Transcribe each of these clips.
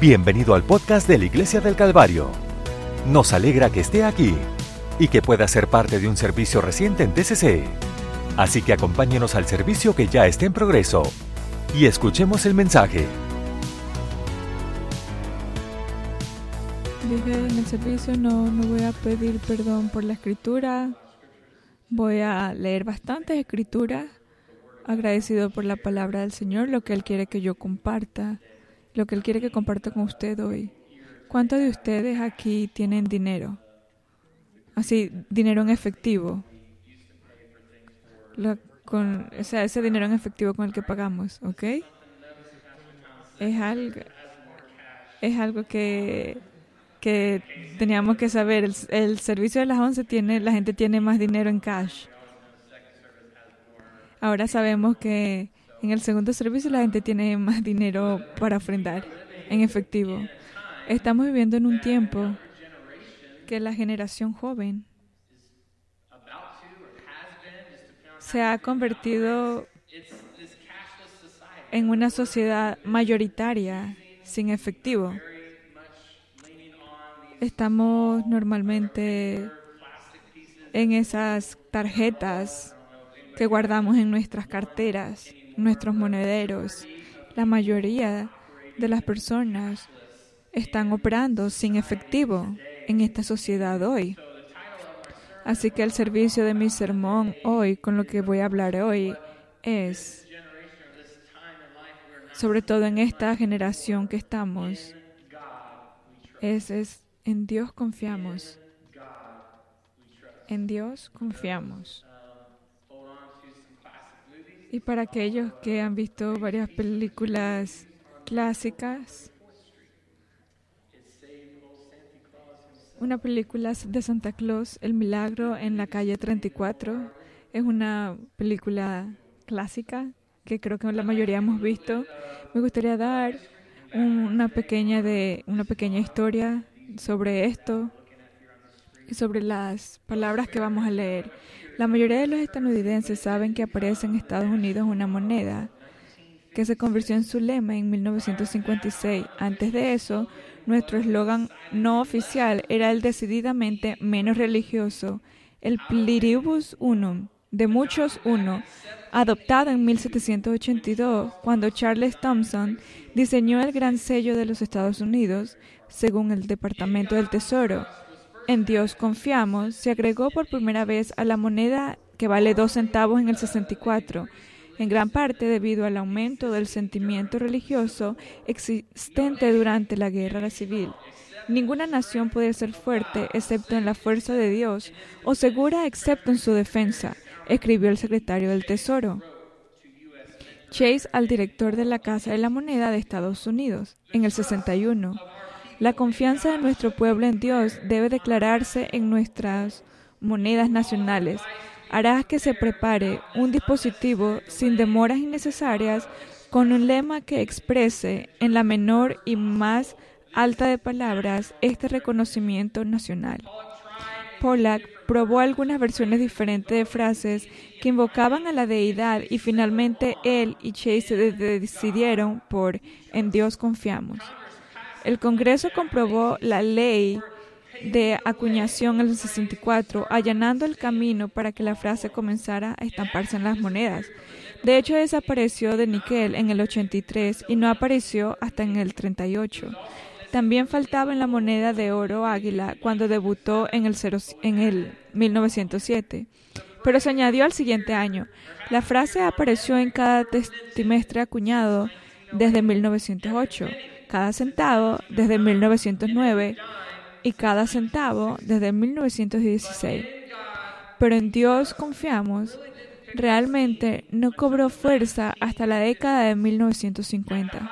Bienvenido al podcast de la Iglesia del Calvario. Nos alegra que esté aquí y que pueda ser parte de un servicio reciente en TCC. Así que acompáñenos al servicio que ya está en progreso y escuchemos el mensaje. Dije en el servicio no, no voy a pedir perdón por la escritura. Voy a leer bastantes escrituras, agradecido por la palabra del Señor, lo que Él quiere que yo comparta, lo que Él quiere que comparta con usted hoy. ¿Cuántos de ustedes aquí tienen dinero? Así, dinero en efectivo. Lo- con, o sea, ese dinero en efectivo con el que pagamos, ¿ok? Es algo, es algo que, que teníamos que saber. El, el servicio de las 11 tiene, la gente tiene más dinero en cash. Ahora sabemos que en el segundo servicio la gente tiene más dinero para ofrendar en efectivo. Estamos viviendo en un tiempo que la generación joven se ha convertido en una sociedad mayoritaria sin efectivo. Estamos normalmente en esas tarjetas que guardamos en nuestras carteras, nuestros monederos. La mayoría de las personas están operando sin efectivo en esta sociedad hoy. Así que el servicio de mi sermón hoy, con lo que voy a hablar hoy, es, sobre todo en esta generación que estamos, es, es en Dios confiamos. En Dios confiamos. Y para aquellos que han visto varias películas clásicas, una película de Santa Claus, El Milagro en la calle 34, es una película clásica que creo que la mayoría hemos visto. Me gustaría dar una pequeña de una pequeña historia sobre esto sobre las palabras que vamos a leer. La mayoría de los estadounidenses saben que aparece en Estados Unidos una moneda que se convirtió en su lema en 1956. Antes de eso, nuestro eslogan no oficial era el decididamente menos religioso, el Pluribus Unum, de muchos uno, adoptado en 1782, cuando Charles Thompson diseñó el gran sello de los Estados Unidos, según el Departamento del Tesoro. En Dios confiamos se agregó por primera vez a la moneda que vale dos centavos en el 64, en gran parte debido al aumento del sentimiento religioso existente durante la guerra civil. Ninguna nación puede ser fuerte excepto en la fuerza de Dios o segura excepto en su defensa, escribió el secretario del Tesoro. Chase al director de la Casa de la Moneda de Estados Unidos en el 61. La confianza de nuestro pueblo en Dios debe declararse en nuestras monedas nacionales. Hará que se prepare un dispositivo sin demoras innecesarias con un lema que exprese en la menor y más alta de palabras este reconocimiento nacional. Pollack probó algunas versiones diferentes de frases que invocaban a la deidad y finalmente él y Chase se decidieron por En Dios confiamos. El Congreso comprobó la ley de acuñación en el 64, allanando el camino para que la frase comenzara a estamparse en las monedas. De hecho, desapareció de níquel en el 83 y no apareció hasta en el 38. También faltaba en la moneda de oro águila cuando debutó en el, cero, en el 1907, pero se añadió al siguiente año. La frase apareció en cada trimestre acuñado desde 1908, cada centavo desde 1909 y cada centavo desde 1916. Pero en Dios confiamos realmente no cobró fuerza hasta la década de 1950.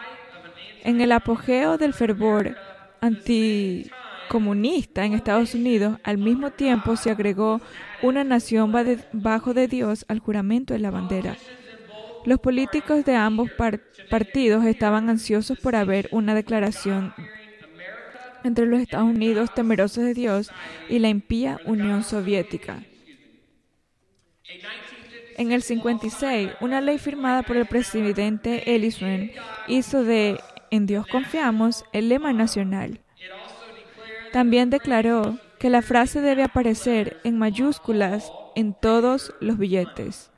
En el apogeo del fervor anticomunista en Estados Unidos, al mismo tiempo se agregó una nación bajo de Dios al juramento de la bandera. Los políticos de ambos par partidos estaban ansiosos por haber una declaración entre los Estados Unidos temerosos de Dios y la impía Unión Soviética. En el 56, una ley firmada por el presidente Ellison hizo de en Dios confiamos, el lema nacional. También declaró que la frase debe aparecer en mayúsculas en todos los billetes.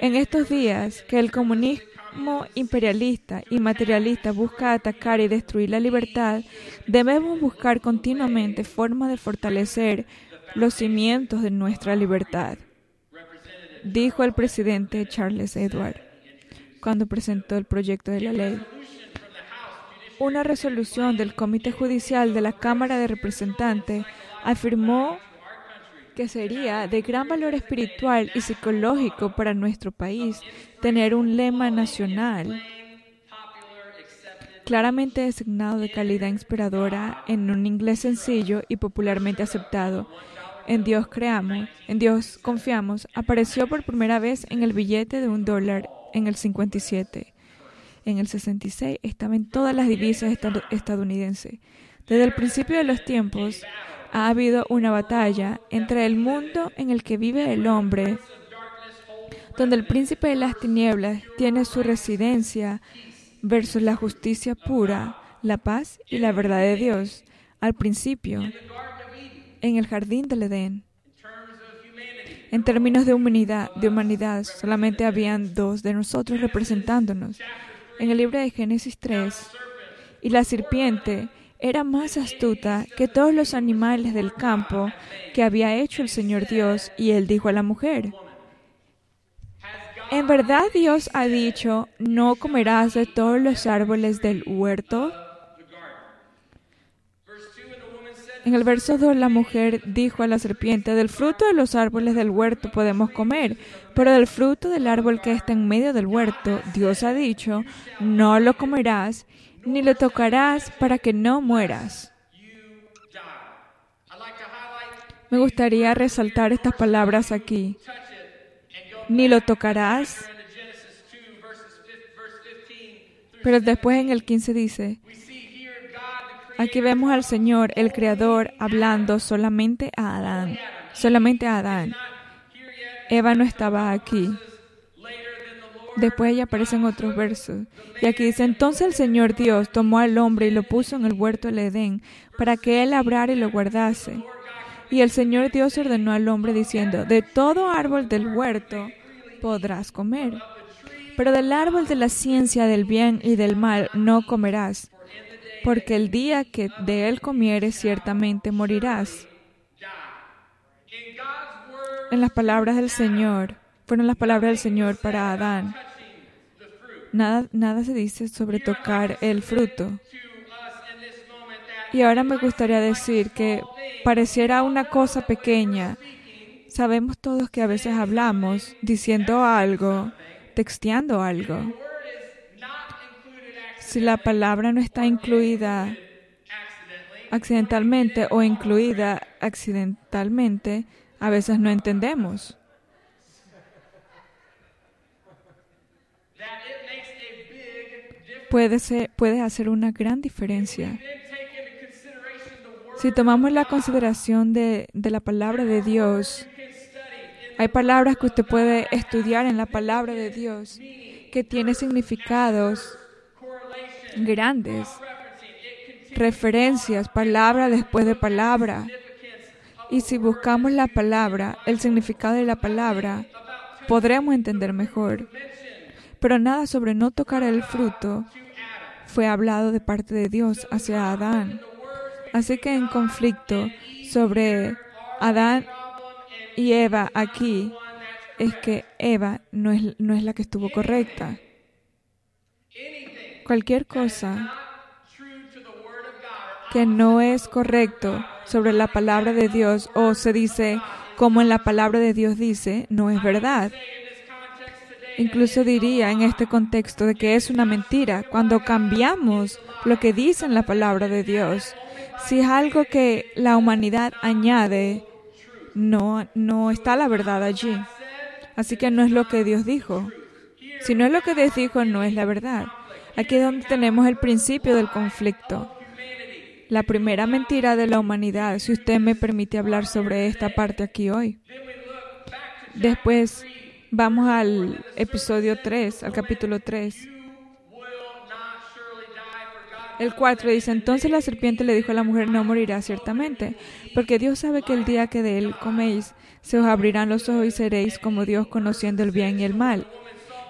En estos días que el comunismo imperialista y materialista busca atacar y destruir la libertad, debemos buscar continuamente formas de fortalecer los cimientos de nuestra libertad, dijo el presidente Charles Edward cuando presentó el proyecto de la ley. Una resolución del Comité Judicial de la Cámara de Representantes afirmó que sería de gran valor espiritual y psicológico para nuestro país tener un lema nacional claramente designado de calidad inspiradora en un inglés sencillo y popularmente aceptado. En Dios creamos, en Dios confiamos, apareció por primera vez en el billete de un dólar en el 57. En el 66 estaba en todas las divisas estadounidenses. Desde el principio de los tiempos ha habido una batalla entre el mundo en el que vive el hombre, donde el príncipe de las tinieblas tiene su residencia, versus la justicia pura, la paz y la verdad de Dios. Al principio, en el jardín del Edén, en términos de humanidad, de humanidad, solamente habían dos de nosotros representándonos. En el libro de Génesis 3, y la serpiente era más astuta que todos los animales del campo que había hecho el Señor Dios, y él dijo a la mujer, ¿En verdad Dios ha dicho, no comerás de todos los árboles del huerto? En el verso 2 la mujer dijo a la serpiente, del fruto de los árboles del huerto podemos comer, pero del fruto del árbol que está en medio del huerto, Dios ha dicho, no lo comerás, ni lo tocarás para que no mueras. Me gustaría resaltar estas palabras aquí. Ni lo tocarás. Pero después en el 15 dice, Aquí vemos al Señor, el Creador, hablando solamente a Adán. Solamente a Adán. Eva no estaba aquí. Después ya aparecen otros versos. Y aquí dice, entonces el Señor Dios tomó al hombre y lo puso en el huerto del Edén para que él labrara y lo guardase. Y el Señor Dios ordenó al hombre diciendo, de todo árbol del huerto podrás comer, pero del árbol de la ciencia del bien y del mal no comerás porque el día que de él comieres ciertamente morirás. En las palabras del Señor, fueron las palabras del Señor para Adán. Nada, nada se dice sobre tocar el fruto. Y ahora me gustaría decir que pareciera una cosa pequeña. Sabemos todos que a veces hablamos diciendo algo, texteando algo si la palabra no está incluida accidentalmente o incluida accidentalmente, a veces no entendemos. Puede, ser, hacer una gran diferencia. Si tomamos la consideración de, de la palabra de Dios, hay palabras que usted puede estudiar en la palabra de Dios que tiene significados grandes referencias, palabra después de palabra. Y si buscamos la palabra, el significado de la palabra, podremos entender mejor. Pero nada sobre no tocar el fruto fue hablado de parte de Dios hacia Adán. Así que en conflicto sobre Adán y Eva aquí es que Eva no es, no es la que estuvo correcta cualquier cosa que no es correcto sobre la palabra de Dios o se dice como en la palabra de Dios dice, no es verdad. Incluso diría en este contexto de que es una mentira cuando cambiamos lo que dice en la palabra de Dios. Si es algo que la humanidad añade, no, no está la verdad allí. Así que no es lo que Dios dijo. Si no es lo que Dios dijo, no es la verdad. Aquí es donde tenemos el principio del conflicto. La primera mentira de la humanidad, si usted me permite hablar sobre esta parte aquí hoy. Después vamos al episodio 3, al capítulo 3. El 4 dice, entonces la serpiente le dijo a la mujer, no morirá ciertamente, porque Dios sabe que el día que de él coméis, se os abrirán los ojos y seréis como Dios conociendo el bien y el mal.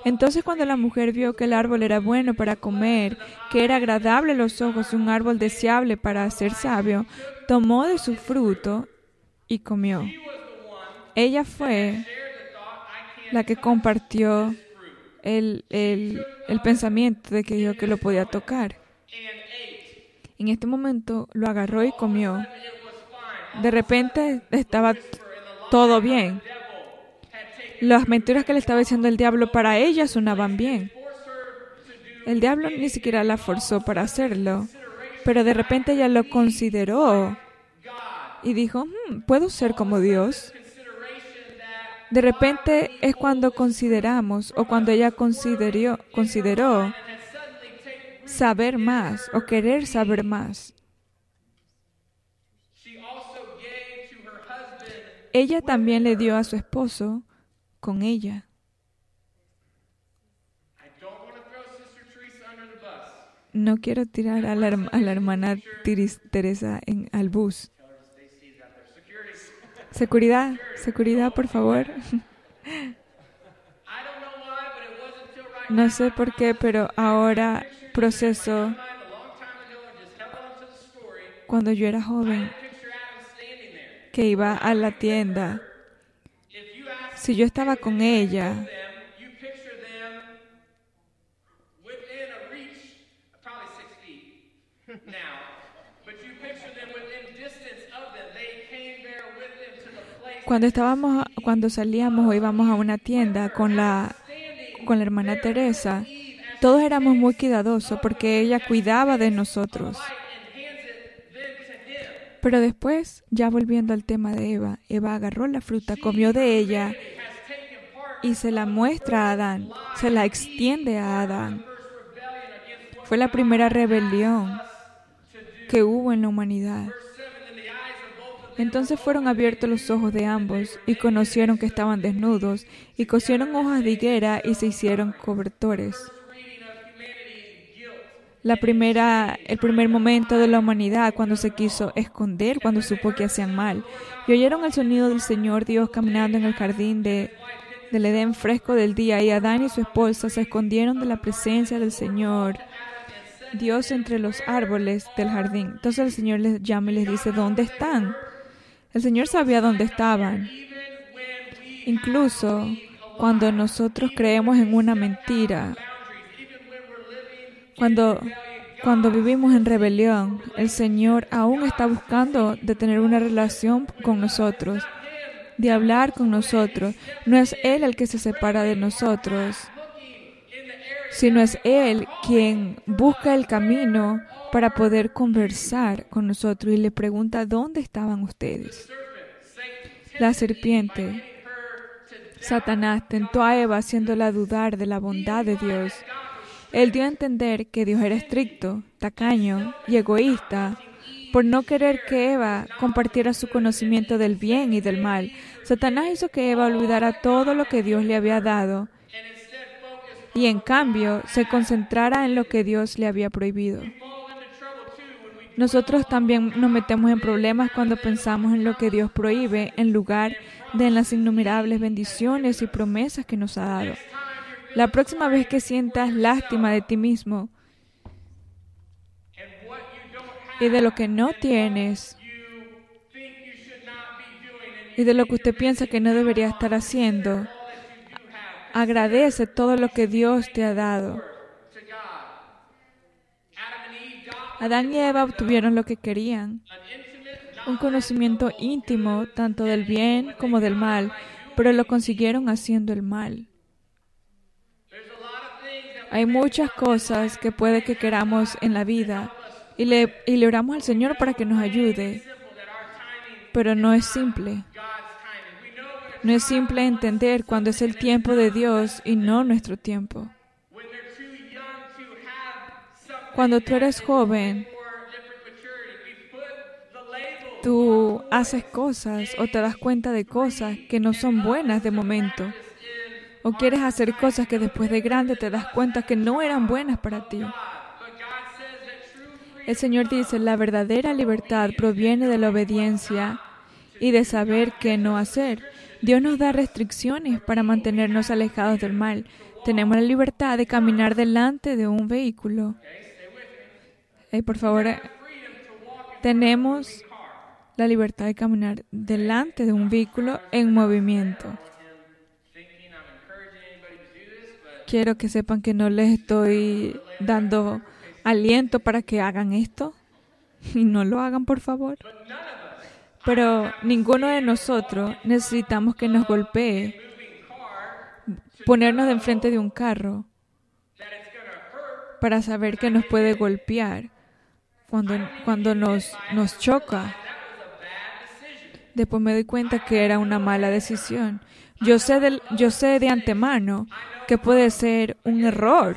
Entonces cuando la mujer vio que el árbol era bueno para comer, que era agradable a los ojos y un árbol deseable para ser sabio, tomó de su fruto y comió. Ella fue la que compartió el, el, el pensamiento de que dijo que lo podía tocar. En este momento lo agarró y comió. De repente estaba todo bien. Las mentiras que le estaba diciendo el diablo para ella sonaban bien. El diablo ni siquiera la forzó para hacerlo, pero de repente ella lo consideró y dijo, hmm, ¿puedo ser como Dios? De repente es cuando consideramos o cuando ella consideró, saber más o querer saber más. Ella también le dio a su esposo con ella. No quiero tirar a la, a la hermana Teresa en, al bus. Seguridad, seguridad, por favor. No sé por qué, pero ahora proceso cuando yo era joven que iba a la tienda. Si yo estaba con ella, cuando estábamos, cuando salíamos o íbamos a una tienda con la con la hermana Teresa, todos éramos muy cuidadosos porque ella cuidaba de nosotros. Pero después, ya volviendo al tema de Eva, Eva agarró la fruta, comió de ella y se la muestra a Adán, se la extiende a Adán. Fue la primera rebelión que hubo en la humanidad. Entonces fueron abiertos los ojos de ambos y conocieron que estaban desnudos y cosieron hojas de higuera y se hicieron cobertores. La primera, el primer momento de la humanidad cuando se quiso esconder, cuando supo que hacían mal. Y oyeron el sonido del Señor Dios caminando en el jardín de, del Edén fresco del día y Adán y su esposa se escondieron de la presencia del Señor Dios entre los árboles del jardín. Entonces el Señor les llama y les dice, ¿dónde están? El Señor sabía dónde estaban. Incluso cuando nosotros creemos en una mentira, cuando, cuando vivimos en rebelión, el Señor aún está buscando de tener una relación con nosotros, de hablar con nosotros. No es Él el que se separa de nosotros, sino es Él quien busca el camino para poder conversar con nosotros y le pregunta dónde estaban ustedes. La serpiente, Satanás, tentó a Eva haciéndola dudar de la bondad de Dios. Él dio a entender que Dios era estricto, tacaño y egoísta por no querer que Eva compartiera su conocimiento del bien y del mal. Satanás hizo que Eva olvidara todo lo que Dios le había dado y en cambio se concentrara en lo que Dios le había prohibido. Nosotros también nos metemos en problemas cuando pensamos en lo que Dios prohíbe en lugar de en las innumerables bendiciones y promesas que nos ha dado. La próxima vez que sientas lástima de ti mismo y de lo que no tienes y de lo que usted piensa que no debería estar haciendo, agradece todo lo que Dios te ha dado. Adán y Eva obtuvieron lo que querían, un conocimiento íntimo tanto del bien como del mal, pero lo consiguieron haciendo el mal. Hay muchas cosas que puede que queramos en la vida y le, y oramos al Señor para que nos ayude, pero no es simple. No es simple entender cuando es el tiempo de Dios y no nuestro tiempo. Cuando tú eres joven, tú haces cosas o te das cuenta de cosas que no son buenas de momento. O quieres hacer cosas que después de grande te das cuenta que no eran buenas para ti. El Señor dice, la verdadera libertad proviene de la obediencia y de saber qué no hacer. Dios nos da restricciones para mantenernos alejados del mal. Tenemos la libertad de caminar delante de un vehículo. Hey, por favor, tenemos la libertad de caminar delante de un vehículo en movimiento. Quiero que sepan que no les estoy dando aliento para que hagan esto y no lo hagan, por favor. Pero ninguno de nosotros necesitamos que nos golpee, ponernos de enfrente de un carro para saber que nos puede golpear cuando, cuando nos, nos choca. Después me doy cuenta que era una mala decisión. Yo sé, del, yo sé de antemano que puede ser un error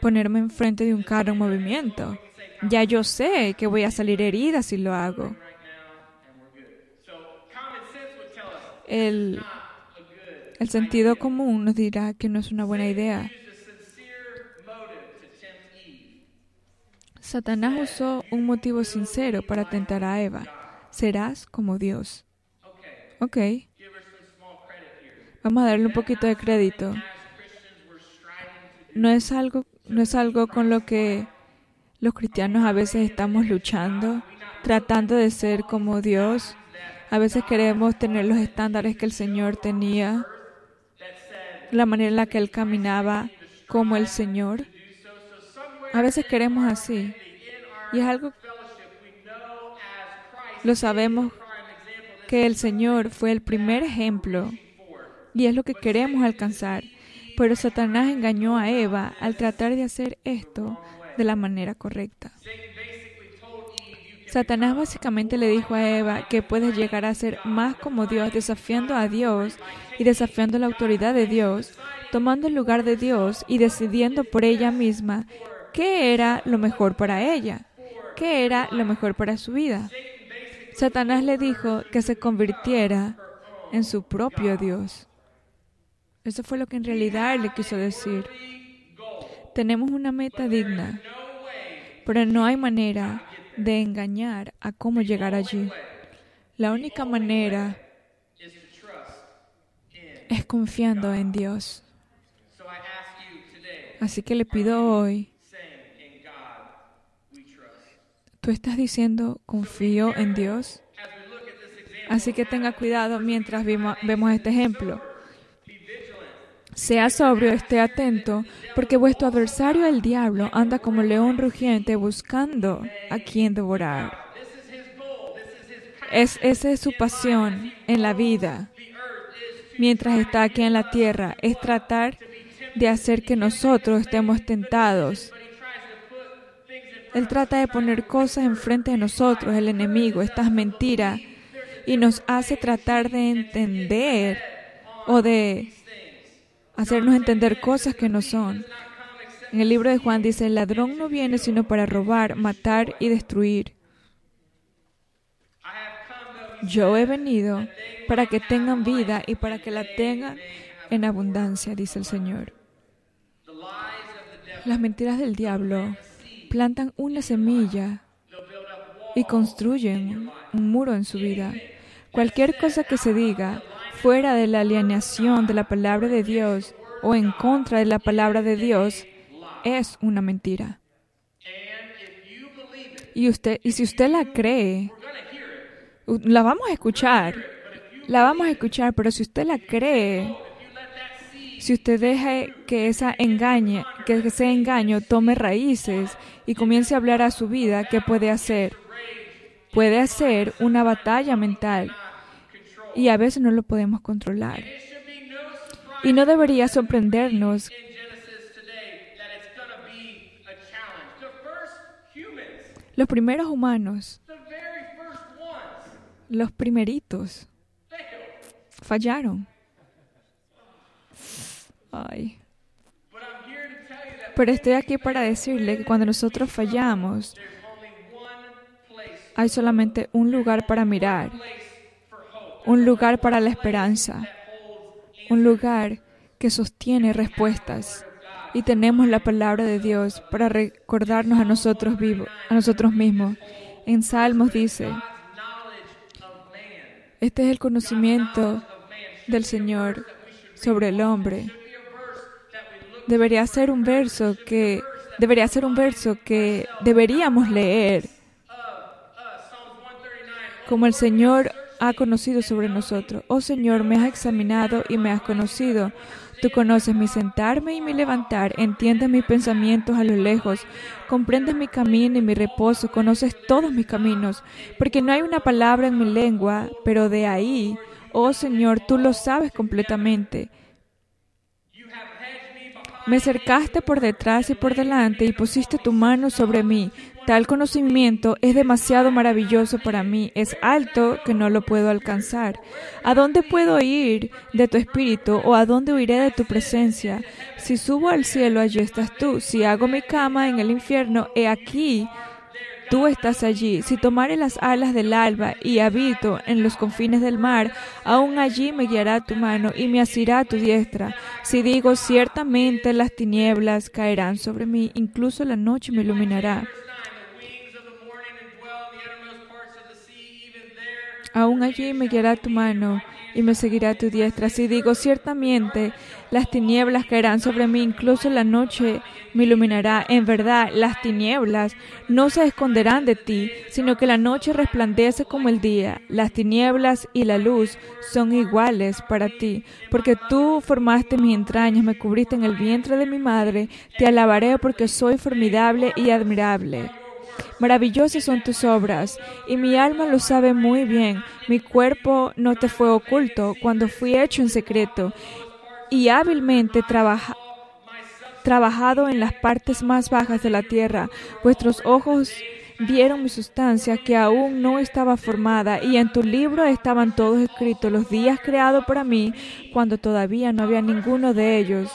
ponerme enfrente de un carro en movimiento. Ya yo sé que voy a salir herida si lo hago. El, sentido común nos dirá que no es una buena idea. Satanás usó un motivo sincero para tentar a Eva. Serás como Dios. Ok. Vamos a darle un poquito de crédito. No es algo, no es algo con lo que los cristianos a veces estamos luchando, tratando de ser como Dios. A veces queremos tener los estándares que el Señor tenía, la manera en la que Él caminaba como el Señor. A veces queremos así. Y es algo, lo sabemos que el Señor fue el primer ejemplo y es lo que queremos alcanzar. Pero Satanás engañó a Eva al tratar de hacer esto de la manera correcta. Satanás básicamente le dijo a Eva que puedes llegar a ser más como Dios, desafiando a Dios y desafiando la autoridad de Dios, tomando el lugar de Dios y decidiendo por ella misma qué era lo mejor para ella, qué era lo mejor para su vida. Satanás le dijo que se convirtiera en su propio Dios. Eso fue lo que en realidad le quiso decir. Tenemos una meta digna, pero no hay manera de engañar a cómo llegar allí. La única manera es confiando en Dios. Así que le pido hoy, ¿tú estás diciendo confío en Dios? Así que tenga cuidado mientras vemos este ejemplo. Sea sobrio, esté atento, porque vuestro adversario el diablo anda como león rugiente buscando a quien devorar. Es, esa es su pasión en la vida, mientras está aquí en la tierra, es tratar de hacer que nosotros estemos tentados. Él trata de poner cosas enfrente de nosotros, el enemigo, estas mentiras, y nos hace tratar de entender o de hacernos entender cosas que no son. En el libro de Juan dice, el ladrón no viene sino para robar, matar y destruir. Yo he venido para que tengan vida y para que la tengan en abundancia, dice el Señor. Las mentiras del diablo plantan una semilla y construyen un muro en su vida. Cualquier cosa que se diga fuera de la alineación de la palabra de Dios o en contra de la palabra de Dios es una mentira. Y, usted, y si usted la cree, la vamos a escuchar, la vamos a escuchar, pero si usted la cree, si usted deja que esa engañe, que ese engaño tome raíces y comience a hablar a su vida, ¿qué puede hacer? Puede hacer una batalla mental y a veces no lo podemos controlar. Y no debería sorprendernos los primeros humanos, los primeritos, fallaron. Ay. Pero estoy aquí para decirle que cuando nosotros fallamos, hay solamente un lugar para mirar un lugar para la esperanza, un lugar que sostiene respuestas. y tenemos la palabra de Dios para recordarnos a nosotros vivos, a nosotros mismos. En Salmos dice, este es el conocimiento del Señor sobre el hombre. Debería ser un verso que debería ser un verso que deberíamos leer como el Señor ha conocido sobre nosotros. Oh Señor, me has examinado y me has conocido. Tú conoces mi sentarme y mi levantar, entiendes mis pensamientos a lo lejos, comprendes mi camino y mi reposo, conoces todos mis caminos, porque no hay una palabra en mi lengua, pero de ahí, oh Señor, tú lo sabes completamente. Me cercaste por detrás y por delante y pusiste tu mano sobre mí. Tal conocimiento es demasiado maravilloso para mí, es alto que no lo puedo alcanzar. ¿A dónde puedo ir de tu espíritu o a dónde huiré de tu presencia? Si subo al cielo, allí estás tú. Si hago mi cama en el infierno, he aquí Tú estás allí. Si tomare las alas del alba y habito en los confines del mar, aún allí me guiará tu mano y me asirá tu diestra. Si digo ciertamente las tinieblas caerán sobre mí, incluso la noche me iluminará. Aún allí me guiará tu mano y me seguirá tu diestra. Si digo ciertamente, las tinieblas caerán sobre mí, incluso la noche me iluminará. En verdad, las tinieblas no se esconderán de ti, sino que la noche resplandece como el día. Las tinieblas y la luz son iguales para ti, porque tú formaste mis entrañas, me cubriste en el vientre de mi madre. Te alabaré porque soy formidable y admirable. Maravillosas son tus obras, y mi alma lo sabe muy bien. Mi cuerpo no te fue oculto cuando fui hecho en secreto, y hábilmente trabajado en las partes más bajas de la tierra. Vuestros ojos vieron mi sustancia que aún no estaba formada, y en tu libro estaban todos escritos los días creados para mí, cuando todavía no había ninguno de ellos.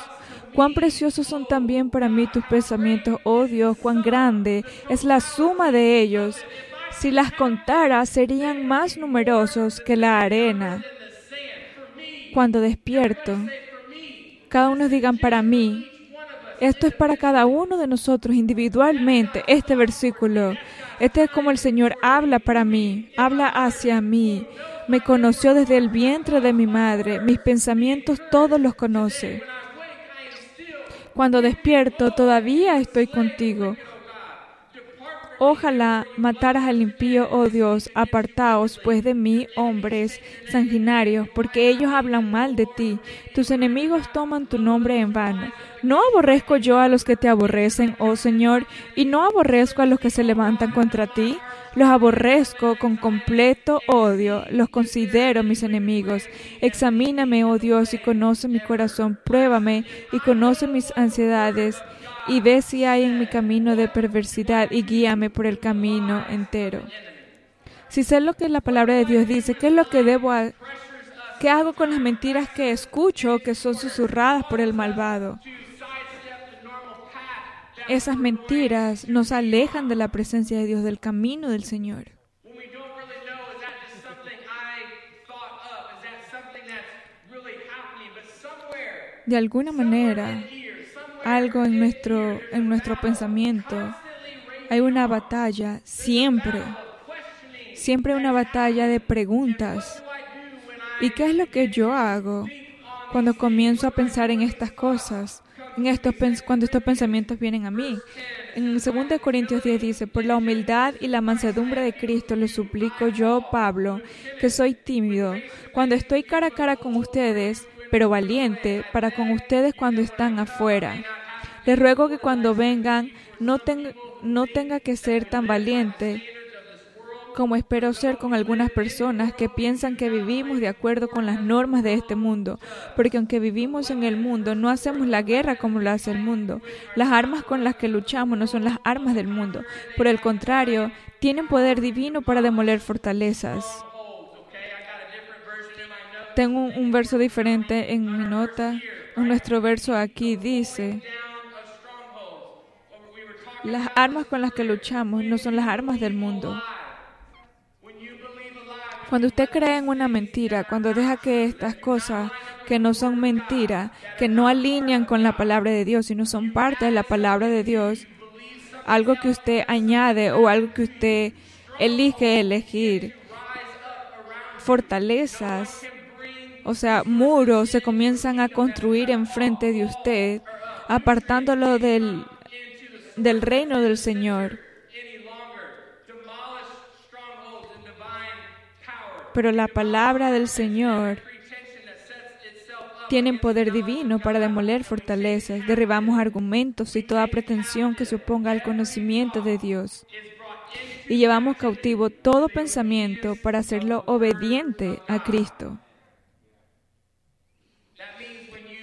Cuán preciosos son también para mí tus pensamientos, oh Dios, cuán grande es la suma de ellos. Si las contara, serían más numerosos que la arena. Cuando despierto, cada uno digan para mí, esto es para cada uno de nosotros individualmente, este versículo. Este es como el Señor habla para mí, habla hacia mí. Me conoció desde el vientre de mi madre, mis pensamientos todos los conoce. Cuando despierto, todavía estoy contigo. Ojalá mataras al impío, oh Dios, apartaos pues de mí, hombres sanguinarios, porque ellos hablan mal de ti. Tus enemigos toman tu nombre en vano. No aborrezco yo a los que te aborrecen, oh Señor, y no aborrezco a los que se levantan contra ti. Los aborrezco con completo odio, los considero mis enemigos. Examíname, oh Dios, y conoce mi corazón, pruébame y conoce mis ansiedades, y ve si hay en mi camino de perversidad, y guíame por el camino entero. Si sé lo que la palabra de Dios dice, ¿qué es lo que debo hacer? ¿Qué hago con las mentiras que escucho que son susurradas por el malvado? Esas mentiras nos alejan de la presencia de Dios, del camino del Señor. De alguna manera, algo en nuestro, en nuestro pensamiento, hay una batalla siempre, siempre una batalla de preguntas. ¿Y qué es lo que yo hago cuando comienzo a pensar en estas cosas? En estos, cuando estos pensamientos vienen a mí. En 2 Corintios 10 dice, por la humildad y la mansedumbre de Cristo le suplico yo, Pablo, que soy tímido, cuando estoy cara a cara con ustedes, pero valiente para con ustedes cuando están afuera. Les ruego que cuando vengan no, no tenga que ser tan valiente como espero ser con algunas personas que piensan que vivimos de acuerdo con las normas de este mundo, porque aunque vivimos en el mundo, no hacemos la guerra como lo hace el mundo. Las armas con las que luchamos no son las armas del mundo, por el contrario, tienen poder divino para demoler fortalezas. Tengo un, verso diferente en mi nota. Nuestro verso aquí dice, las armas con las que luchamos no son las armas del mundo. Cuando usted cree en una mentira, cuando deja que estas cosas que no son mentira, que no alinean con la palabra de Dios, sino son parte de la palabra de Dios, algo que usted añade o algo que usted elige elegir, fortalezas, o sea, muros se comienzan a construir enfrente de usted, apartándolo del, del reino del Señor. Pero la palabra del Señor tiene poder divino para demoler fortalezas. Derribamos argumentos y toda pretensión que se oponga al conocimiento de Dios. Y llevamos cautivo todo pensamiento para hacerlo obediente a Cristo.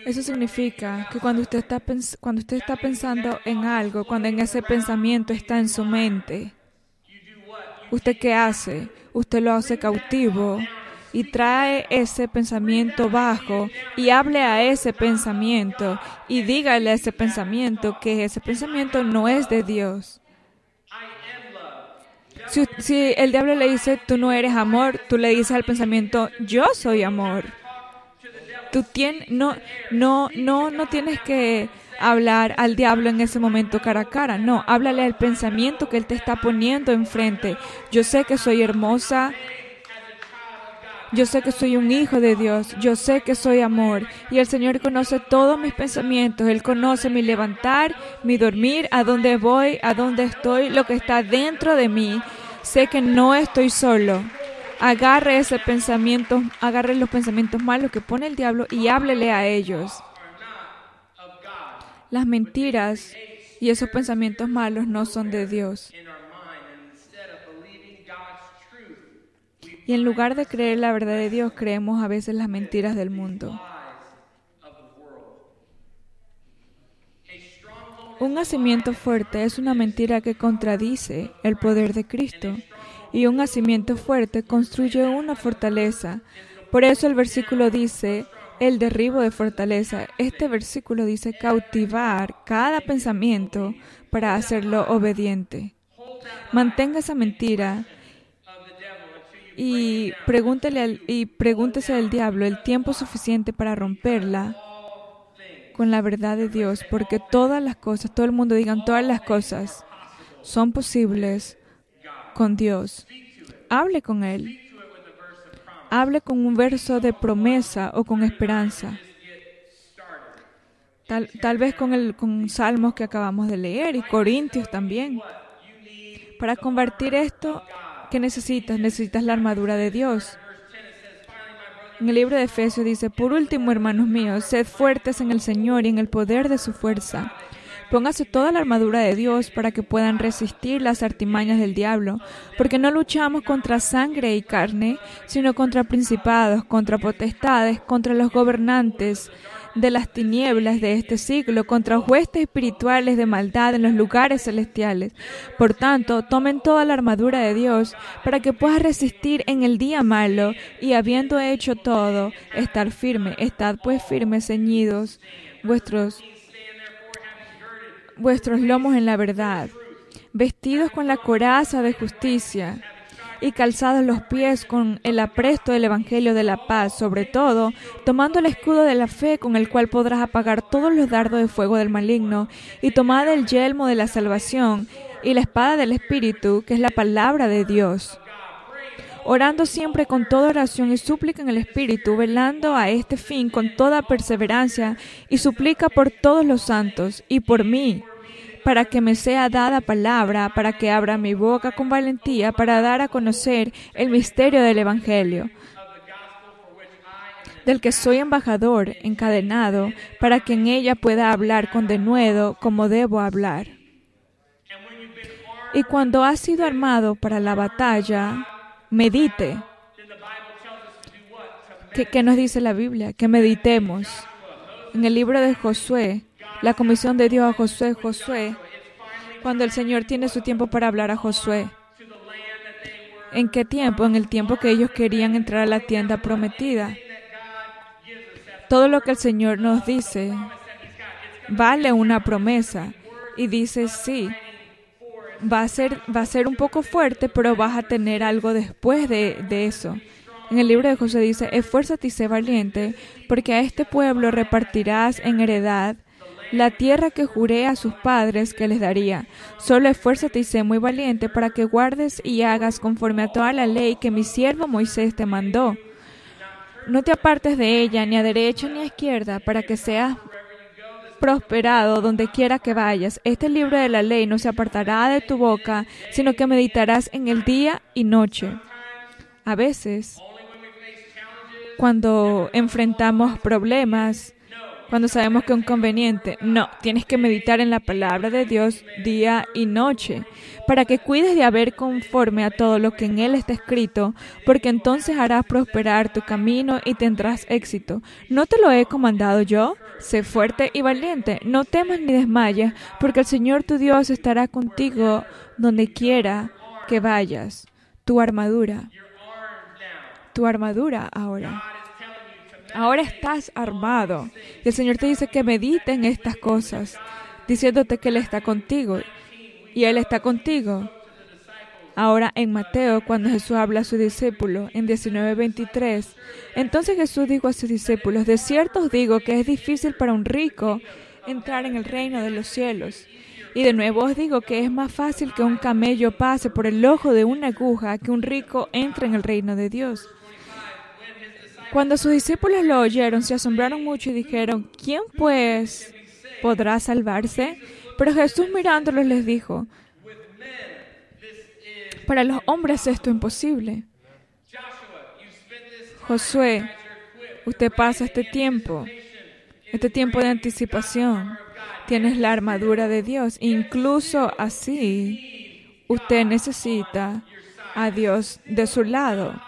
Eso significa que cuando usted, está cuando usted está pensando en algo, cuando en ese pensamiento está en su mente, ¿usted qué hace? Usted lo hace cautivo y trae ese pensamiento bajo y hable a ese pensamiento y dígale a ese pensamiento que ese pensamiento no es de Dios. Si, el diablo le dice, tú no eres amor, tú le dices al pensamiento, yo soy amor. Tú tienes, no, no, no, no tienes que hablar al diablo en ese momento cara a cara. No, háblale al pensamiento que él te está poniendo enfrente. Yo sé que soy hermosa. Yo sé que soy un hijo de Dios. Yo sé que soy amor. Y el Señor conoce todos mis pensamientos. Él conoce mi levantar, mi dormir, a dónde voy, a dónde estoy, lo que está dentro de mí. Sé que no estoy solo agarre ese pensamiento, agarre los pensamientos malos que pone el diablo y háblele a ellos. Las mentiras y esos pensamientos malos no son de Dios. Y en lugar de creer la verdad de Dios, creemos a veces las mentiras del mundo. Un nacimiento fuerte es una mentira que contradice el poder de Cristo y un nacimiento fuerte construye una fortaleza. Por eso el versículo dice el derribo de fortaleza. Este versículo dice cautivar cada pensamiento para hacerlo obediente. Mantenga esa mentira y pregúntele y pregúntese al diablo el tiempo suficiente para romperla con la verdad de Dios, porque todas las cosas, todo el mundo digan todas las cosas son posibles con Dios. Hable con Él. Hable con un verso de promesa o con esperanza. Tal, tal vez con, el, con salmos que acabamos de leer y Corintios también. Para convertir esto, ¿qué necesitas? Necesitas la armadura de Dios. En el libro de Efesios dice, por último, hermanos míos, sed fuertes en el Señor y en el poder de su fuerza. Póngase toda la armadura de Dios para que puedan resistir las artimañas del diablo, porque no luchamos contra sangre y carne, sino contra principados, contra potestades, contra los gobernantes de las tinieblas de este siglo, contra huestes espirituales de maldad en los lugares celestiales. Por tanto, tomen toda la armadura de Dios para que puedan resistir en el día malo y habiendo hecho todo, estar firme. Estad pues firmes, ceñidos vuestros vuestros lomos en la verdad, vestidos con la coraza de justicia y calzados los pies con el apresto del Evangelio de la paz, sobre todo, tomando el escudo de la fe con el cual podrás apagar todos los dardos de fuego del maligno, y tomad el yelmo de la salvación y la espada del Espíritu, que es la palabra de Dios. Orando siempre con toda oración y súplica en el Espíritu, velando a este fin con toda perseverancia y suplica por todos los santos y por mí para que me sea dada palabra, para que abra mi boca con valentía, para dar a conocer el misterio del Evangelio, del que soy embajador, encadenado, para que en ella pueda hablar con denuedo como debo hablar. Y cuando ha sido armado para la batalla, medite. ¿Qué, ¿Qué, nos dice la Biblia? Que meditemos. En el libro de Josué, la comisión de Dios a Josué, Josué, cuando el Señor tiene su tiempo para hablar a Josué. ¿En qué tiempo? En el tiempo que ellos querían entrar a la tienda prometida. Todo lo que el Señor nos dice vale una promesa y dice sí. Va a ser, va a ser un poco fuerte, pero vas a tener algo después de, de eso. En el libro de José dice, esfuérzate y sé valiente, porque a este pueblo repartirás en heredad la tierra que juré a sus padres que les daría. Solo esfuérzate y sé muy valiente para que guardes y hagas conforme a toda la ley que mi siervo Moisés te mandó. No te apartes de ella ni a derecha ni a izquierda para que seas prosperado donde quiera que vayas. Este libro de la ley no se apartará de tu boca, sino que meditarás en el día y noche. A veces, cuando enfrentamos problemas, cuando sabemos que es un conveniente. No, tienes que meditar en la palabra de Dios día y noche, para que cuides de haber conforme a todo lo que en él está escrito, porque entonces harás prosperar tu camino y tendrás éxito. ¿No te lo he comandado yo? Sé fuerte y valiente, no temas ni desmayes, porque el Señor tu Dios estará contigo donde quiera que vayas. Tu armadura. Tu armadura ahora. Ahora estás armado. Y el Señor te dice que medite en estas cosas, diciéndote que Él está contigo. Y Él está contigo. Ahora en Mateo, cuando Jesús habla a su discípulo, en 19:23, entonces Jesús dijo a sus discípulos, de cierto os digo que es difícil para un rico entrar en el reino de los cielos. Y de nuevo os digo que es más fácil que un camello pase por el ojo de una aguja que un rico entre en el reino de Dios. Cuando sus discípulos lo oyeron, se asombraron mucho y dijeron, ¿quién pues podrá salvarse? Pero Jesús mirándolos les dijo, para los hombres esto es imposible. Josué, usted pasa este tiempo, este tiempo de anticipación. Tienes la armadura de Dios. Incluso así, usted necesita a Dios de su lado.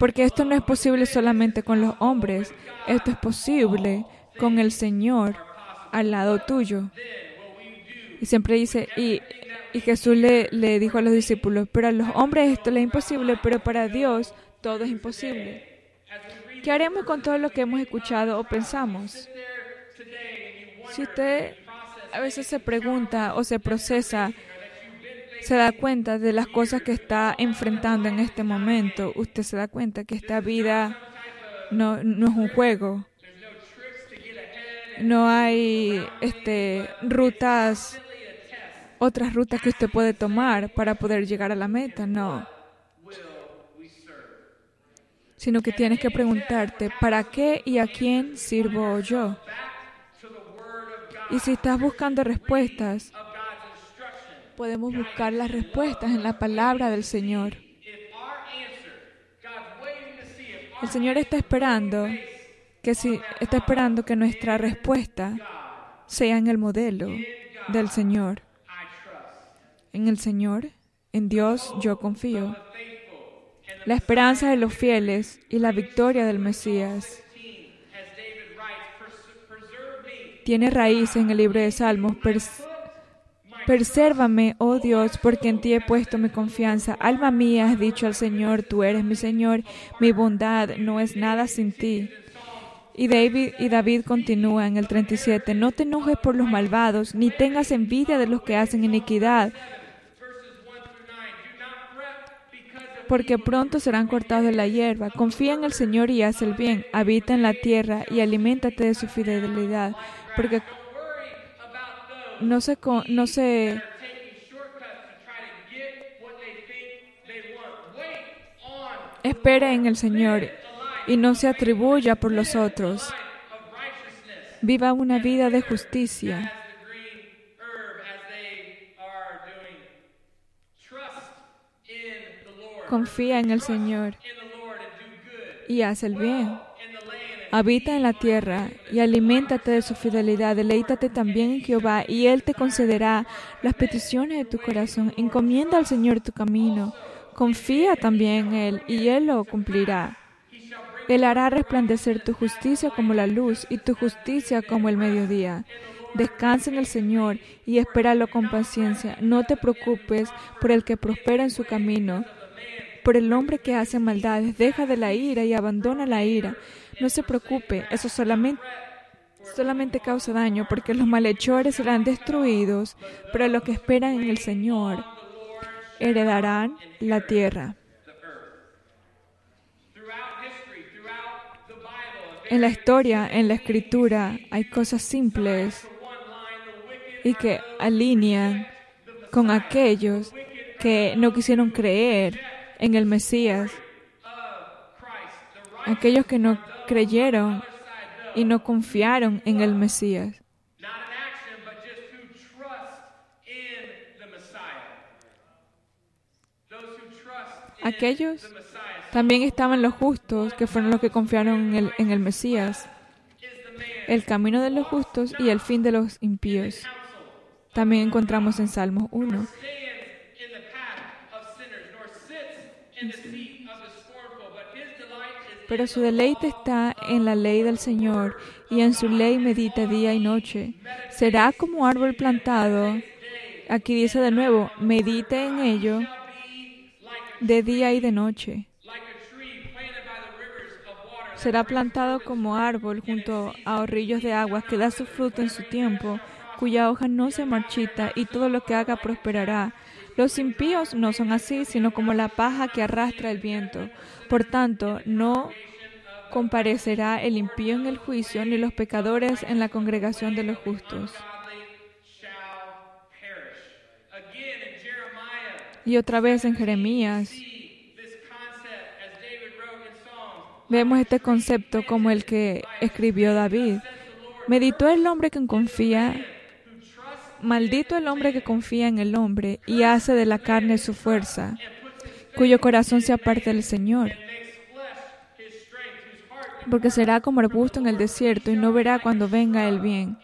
Porque esto no es posible solamente con los hombres, esto es posible con el Señor al lado tuyo. Y siempre dice, y, Jesús le, le dijo a los discípulos, pero a los hombres esto es imposible, pero para Dios todo es imposible. ¿Qué haremos con todo lo que hemos escuchado o pensamos? Si usted a veces se pregunta o se procesa se da cuenta de las cosas que está enfrentando en este momento. Usted se da cuenta que esta vida no, es un juego. No hay este, rutas, otras rutas que usted puede tomar para poder llegar a la meta. No. Sino que tienes que preguntarte, ¿para qué y a quién sirvo yo? Y si estás buscando respuestas, podemos buscar las respuestas en la palabra del Señor. El Señor está esperando que si está esperando que nuestra respuesta sea en el modelo del Señor. En el Señor, en Dios yo confío. La esperanza de los fieles y la victoria del Mesías tiene raíz en el libro de Salmos. Persérvame, oh Dios, porque en ti he puesto mi confianza. Alma mía, has dicho al Señor, tú eres mi Señor, mi bondad no es nada sin ti. Y David, y David continúa en el 37, no te enojes por los malvados, ni tengas envidia de los que hacen iniquidad, porque pronto serán cortados de la hierba. Confía en el Señor y haz el bien, habita en la tierra y aliméntate de su fidelidad, porque no se, no se espera en el Señor y no se atribuya por los otros. Viva una vida de justicia. Confía en el Señor y haz el bien. Habita en la tierra y aliméntate de su fidelidad. Deleítate también en Jehová y Él te concederá las peticiones de tu corazón. Encomienda al Señor tu camino. Confía también en Él y Él lo cumplirá. Él hará resplandecer tu justicia como la luz y tu justicia como el mediodía. Descansa en el Señor y espéralo con paciencia. No te preocupes por el que prospera en su camino, por el hombre que hace maldades. Deja de la ira y abandona la ira no se preocupe, eso solamente, solamente causa daño porque los malhechores serán destruidos, pero los que esperan en el Señor heredarán la tierra. En la historia, en la escritura, hay cosas simples y que alinean con aquellos que no quisieron creer en el Mesías, aquellos que no creyeron y no confiaron en el Mesías. Aquellos también estaban los justos, que fueron los que confiaron en el, Mesías, el camino de los justos y el fin de los impíos. También encontramos en Salmos 1. Pero su deleite está en la ley del Señor y en su ley medita día y noche. Será como árbol plantado. Aquí dice de nuevo, medite en ello de día y de noche. Será plantado como árbol junto a orrillos de aguas que da su fruto en su tiempo, cuya hoja no se marchita y todo lo que haga prosperará. Los impíos no son así, sino como la paja que arrastra el viento. Por tanto, no comparecerá el impío en el juicio, ni los pecadores en la congregación de los justos. Y otra vez en Jeremías vemos este concepto como el que escribió David. Meditó el hombre que confía, maldito el hombre que confía en el hombre y hace de la carne su fuerza, cuyo corazón se aparte del Señor. Porque será como arbusto en el desierto y no verá cuando venga el bien.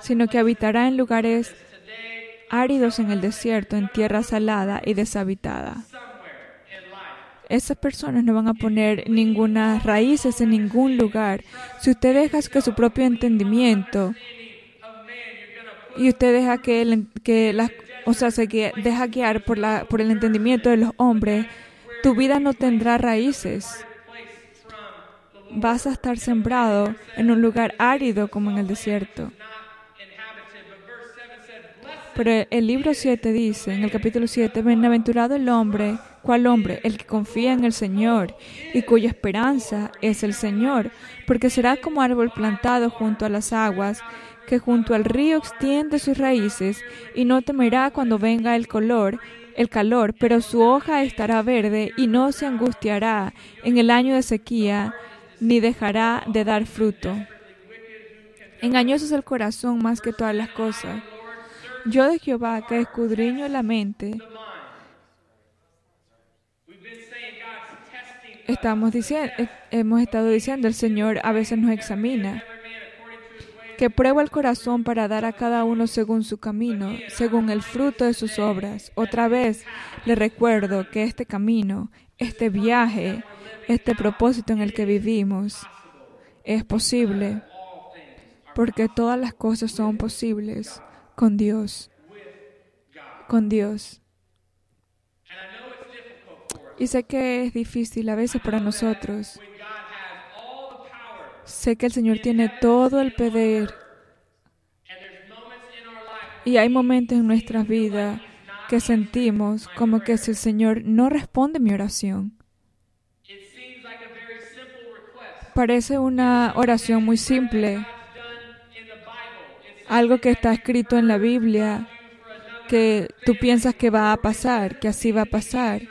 sino que habitará en lugares áridos en el desierto, en tierra salada y deshabitada. Esas personas no van a poner ninguna raíces en ningún lugar. Si usted deja que su propio entendimiento y usted deja que, que las, o sea, se deja guiar por, la, por el entendimiento de los hombres, tu vida no tendrá raíces. Vas a estar sembrado en un lugar árido como en el desierto. Pero el libro 7 dice, en el capítulo 7, Bienaventurado el hombre, ¿cuál hombre? El que confía en el Señor y cuya esperanza es el Señor, porque será como árbol plantado junto a las aguas, que junto al río extiende sus raíces y no temerá cuando venga el color, el calor, pero su hoja estará verde y no se angustiará en el año de sequía, ni dejará de dar fruto. Engañoso es el corazón más que todas las cosas yo de Jehová que escudriño la mente. Estamos diciendo, hemos estado diciendo, el Señor a veces nos examina, que prueba el corazón para dar a cada uno según su camino, según el fruto de sus obras. Otra vez le recuerdo que este camino, este viaje, este propósito en el que vivimos es posible, porque todas las cosas son posibles con Dios. Con Dios. Y sé que es difícil a veces para nosotros. Sé que el Señor tiene todo el poder. Y hay momentos en nuestra vida que sentimos como que si el Señor no responde mi oración. Parece una oración muy simple algo que está escrito en la Biblia, que tú piensas que va a pasar, que así va a pasar,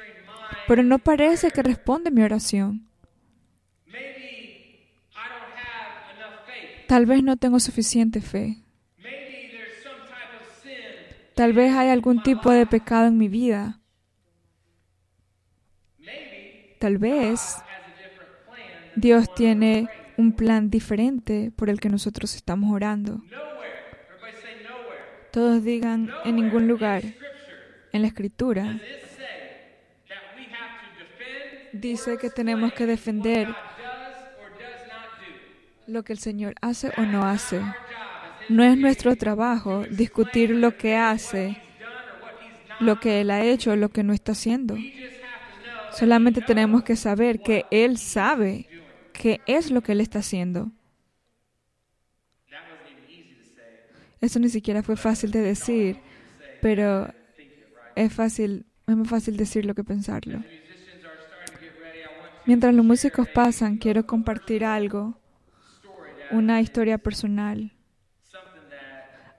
pero no parece que responde mi oración. Tal vez no tengo suficiente fe. Tal vez hay algún tipo de pecado en mi vida. Tal vez Dios tiene un plan diferente por el que nosotros estamos orando. Todos digan en ningún lugar. En la escritura dice que tenemos que defender lo que el Señor hace o no hace. No es nuestro trabajo discutir lo que hace, lo que Él ha hecho o lo que no está haciendo. Solamente tenemos que saber que Él sabe qué es lo que Él está haciendo. Eso ni siquiera fue fácil de decir, pero es fácil, es más fácil decirlo que pensarlo. Mientras los músicos pasan, quiero compartir algo, una historia personal,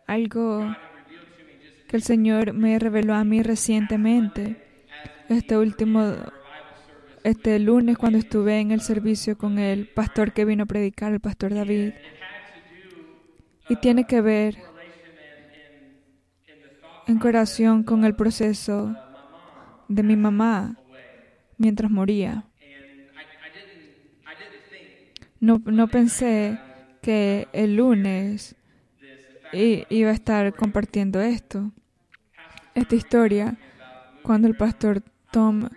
algo que el Señor me reveló a mí recientemente, este último, este lunes cuando estuve en el servicio con el pastor que vino a predicar, el pastor David, y tiene que ver en corazón con el proceso de mi mamá mientras moría. No, no pensé que el lunes iba a estar compartiendo esto, esta historia, cuando el pastor Tom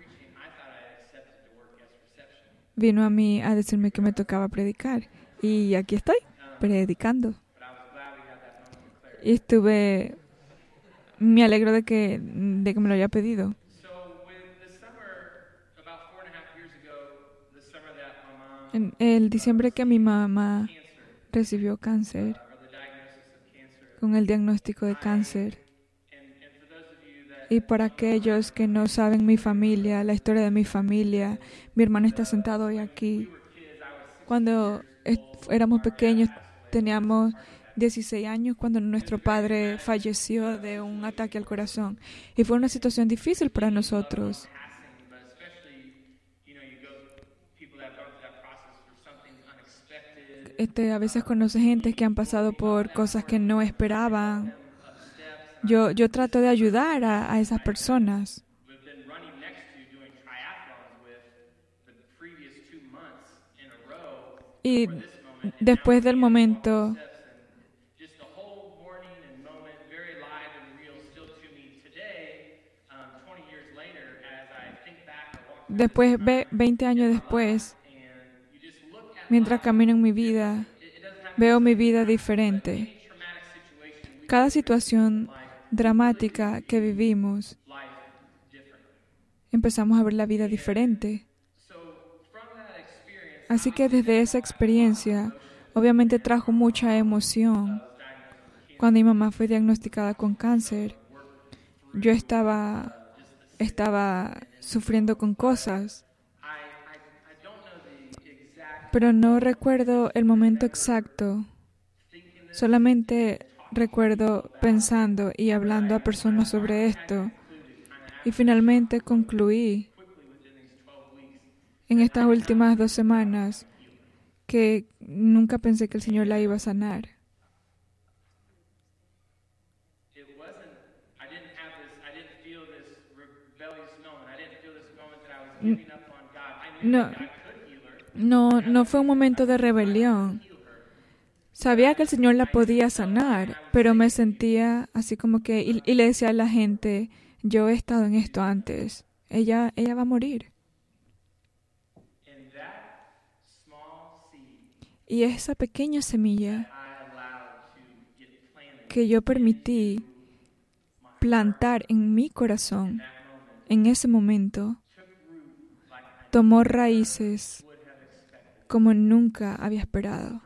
vino a mí a decirme que me tocaba predicar. Y aquí estoy, predicando. Y estuve, me alegro de que, de que me lo haya pedido. En el diciembre que mi mamá recibió cáncer, con el diagnóstico de cáncer, y para aquellos que no saben mi familia, la historia de mi familia, mi hermano está sentado hoy aquí. Cuando éramos pequeños, teníamos 16 años cuando nuestro padre falleció de un ataque al corazón. Y fue una situación difícil para nosotros. Este, a veces conoce gente que han pasado por cosas que no esperaban. Yo, yo trato de ayudar a, a esas personas. Y después del momento después, 20 años después, mientras camino en mi vida, veo mi vida diferente. Cada situación dramática que vivimos, empezamos a ver la vida diferente. Así que desde esa experiencia, obviamente trajo mucha emoción. Cuando mi mamá fue diagnosticada con cáncer, yo estaba estaba sufriendo con cosas, pero no recuerdo el momento exacto. Solamente recuerdo pensando y hablando a personas sobre esto. Y finalmente concluí en estas últimas dos semanas que nunca pensé que el Señor la iba a sanar. No, no, no fue un momento de rebelión. Sabía que el Señor la podía sanar, pero me sentía así como que, y, le decía a la gente, yo he estado en esto antes, ella, ella va a morir. Y esa pequeña semilla que yo permití plantar en mi corazón en ese momento tomó raíces como nunca había esperado.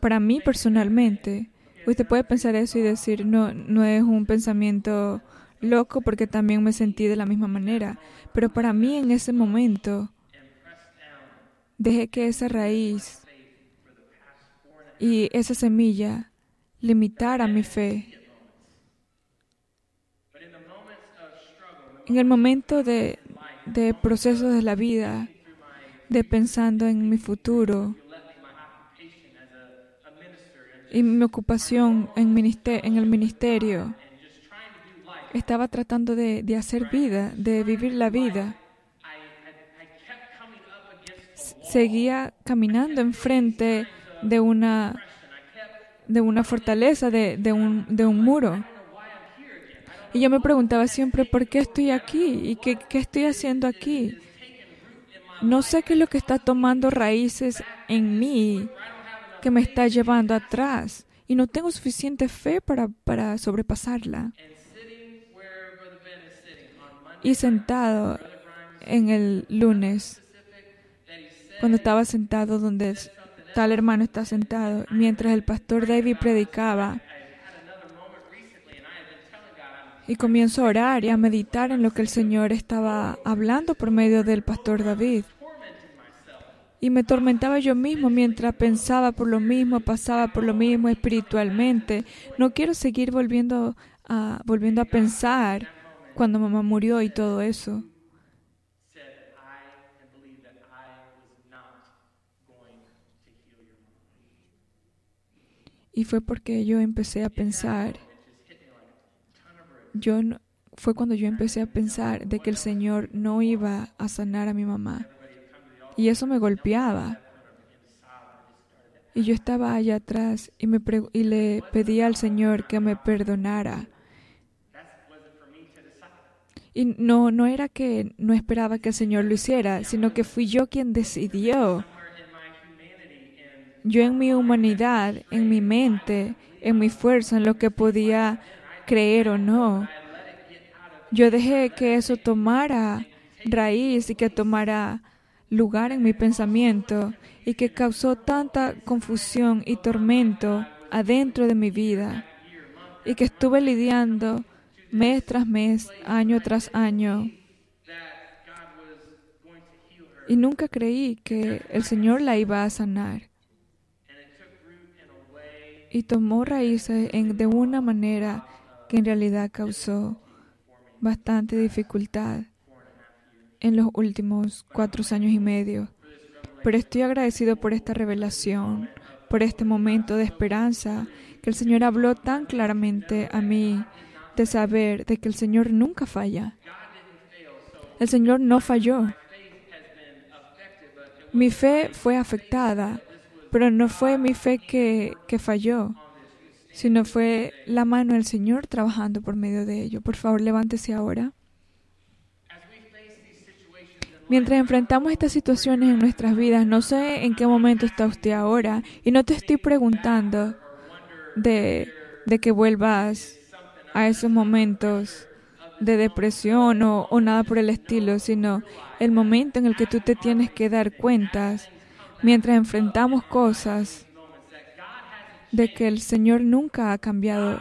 Para mí personalmente, usted puede pensar eso y decir, no, no es un pensamiento loco porque también me sentí de la misma manera, pero para mí en ese momento dejé que esa raíz y esa semilla limitara mi fe. En el momento de, de procesos de la vida, de pensando en mi futuro y mi ocupación en, en el ministerio. Estaba tratando de, de hacer vida, de vivir la vida. Seguía caminando enfrente de una, de una fortaleza, de, de, un, de un muro. Y yo me preguntaba siempre, ¿por qué estoy aquí? ¿Y qué, qué estoy haciendo aquí? No sé qué es lo que está tomando raíces en mí que me está llevando atrás y no tengo suficiente fe para, para sobrepasarla. Y sentado en el lunes, cuando estaba sentado donde tal hermano está sentado, mientras el pastor David predicaba. Y comienzo a orar y a meditar en lo que el Señor estaba hablando por medio del pastor David. Y me tormentaba yo mismo mientras pensaba por lo mismo, pasaba por lo mismo espiritualmente. No quiero seguir volviendo a, volviendo a pensar cuando mamá murió y todo eso. Y fue porque yo empecé a pensar, yo fue cuando yo empecé a pensar de que el Señor no iba a sanar a mi mamá. Y eso me golpeaba. Y yo estaba allá atrás y, me y le pedí al Señor que me perdonara. Y no, no era que no esperaba que el Señor lo hiciera, sino que fui yo quien decidió yo en mi humanidad, en mi mente, en mi fuerza, en lo que podía creer o no, yo dejé que eso tomara raíz y que tomara lugar en mi pensamiento y que causó tanta confusión y tormento adentro de mi vida y que estuve lidiando mes tras mes, año tras año. Y nunca creí que el Señor la iba a sanar y tomó raíces en, de una manera que en realidad causó bastante dificultad en los últimos cuatro años y medio. Pero estoy agradecido por esta revelación, por este momento de esperanza que el Señor habló tan claramente a mí de saber de que el Señor nunca falla. El Señor no falló. Mi fe fue afectada, pero no fue mi fe que, que falló, sino fue la mano del Señor trabajando por medio de ello. Por favor, levántese ahora. Mientras enfrentamos estas situaciones en nuestras vidas, no sé en qué momento está usted ahora y no te estoy preguntando de, de que vuelvas a esos momentos de depresión o, o, nada por el estilo, sino el momento en el que tú te tienes que dar cuentas mientras enfrentamos cosas de que el Señor nunca ha cambiado.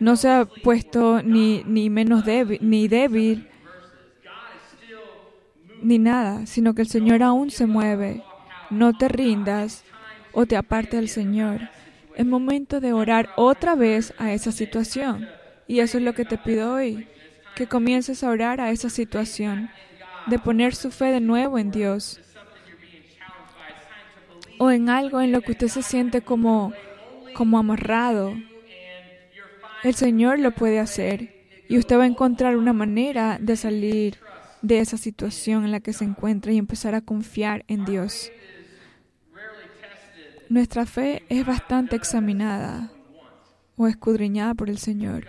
No se ha puesto ni, ni menos débil, ni débil, ni nada, sino que el Señor aún se mueve. No te rindas o te aparte del Señor. Es momento de orar otra vez a esa situación. Y eso es lo que te pido hoy, que comiences a orar a esa situación, de poner su fe de nuevo en Dios o en algo en lo que usted se siente como, como amarrado, el Señor lo puede hacer y usted va a encontrar una manera de salir de esa situación en la que se encuentra y empezar a confiar en Dios. Nuestra fe es bastante examinada o escudriñada por el Señor.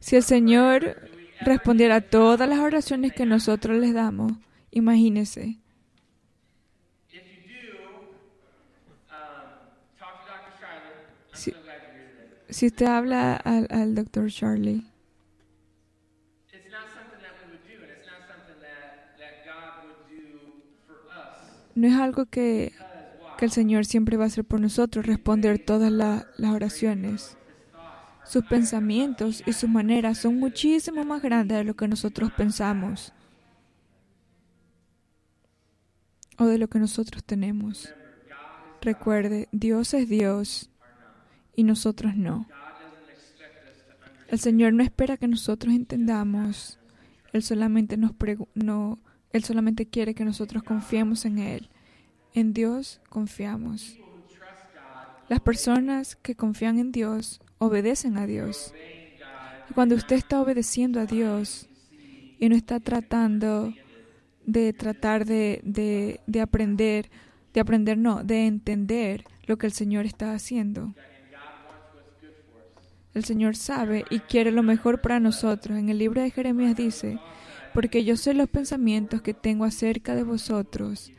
Si el Señor respondiera a todas las oraciones que nosotros les damos, imagínese Si usted habla al, al doctor Charlie, no es algo que, que, el Señor siempre va a hacer por nosotros, responder todas la, las oraciones. Sus pensamientos y sus maneras son muchísimo más grandes de lo que nosotros pensamos o de lo que nosotros tenemos. Recuerde, Dios es Dios y nosotros no. El Señor no espera que nosotros entendamos. Él solamente nos no, él solamente quiere que nosotros confiemos en él. En Dios confiamos. Las personas que confían en Dios obedecen a Dios. Y cuando usted está obedeciendo a Dios y no está tratando de tratar de, de, de aprender, de aprender no, de entender lo que el Señor está haciendo, el Señor sabe y quiere lo mejor para nosotros. En el libro de Jeremías dice, porque yo sé los pensamientos que tengo acerca de vosotros.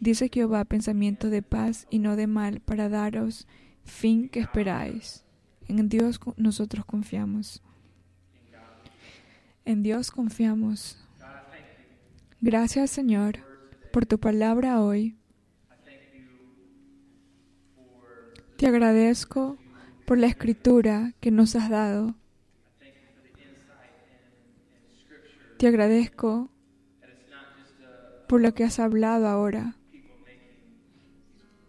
Dice Jehová, pensamiento de paz y no de mal, para daros fin que esperáis. En Dios nosotros confiamos. En Dios confiamos. Gracias Señor por tu palabra hoy. Te agradezco por la escritura que nos has dado. Te agradezco por lo que has hablado ahora,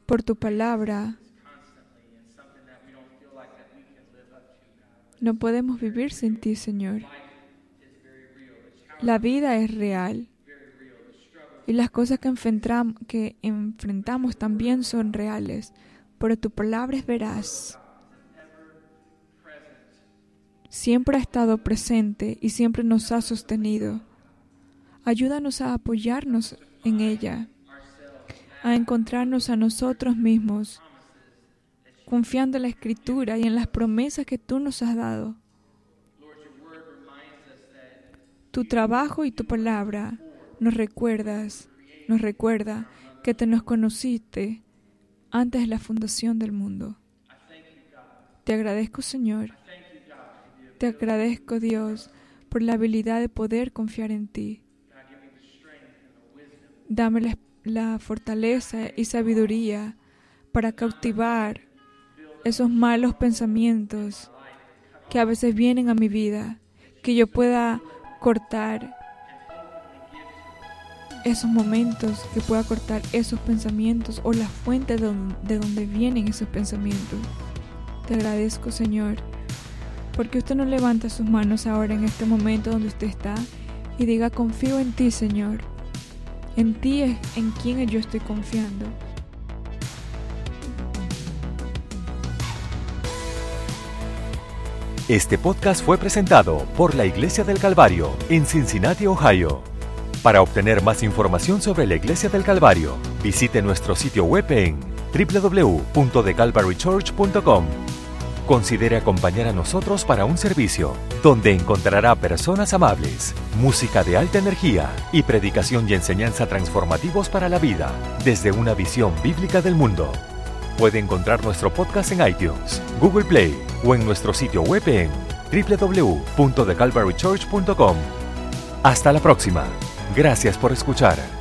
por tu palabra. No podemos vivir sin ti, Señor. La vida es real y las cosas que que enfrentamos también son reales, pero tu palabra es veraz. Siempre ha estado presente y siempre nos ha sostenido. Ayúdanos a apoyarnos en ella, a encontrarnos a nosotros mismos, confiando en la escritura y en las promesas que tú nos has dado. Tu trabajo y tu palabra nos recuerdas, nos recuerda que te nos conociste antes de la fundación del mundo. Te agradezco, Señor. Te agradezco, Dios, por la habilidad de poder confiar en ti. Dame la, fortaleza y sabiduría para cautivar esos malos pensamientos que a veces vienen a mi vida, que yo pueda cortar esos momentos, que pueda cortar esos pensamientos o la fuente de donde, vienen esos pensamientos. Te agradezco, Señor, porque usted no levanta sus manos ahora en este momento donde usted está y diga, confío en ti, Señor. En ti es en quien yo estoy confiando. Este podcast fue presentado por la Iglesia del Calvario en Cincinnati, Ohio. Para obtener más información sobre la Iglesia del Calvario, visite nuestro sitio web en www.thecalvarychurch.com. Considere acompañar a nosotros para un servicio donde encontrará personas amables, música de alta energía y predicación y enseñanza transformativos para la vida desde una visión bíblica del mundo. Puede encontrar nuestro podcast en iTunes, Google Play o en nuestro sitio web en www.thecalvarychurch.com. Hasta la próxima. Gracias por escuchar.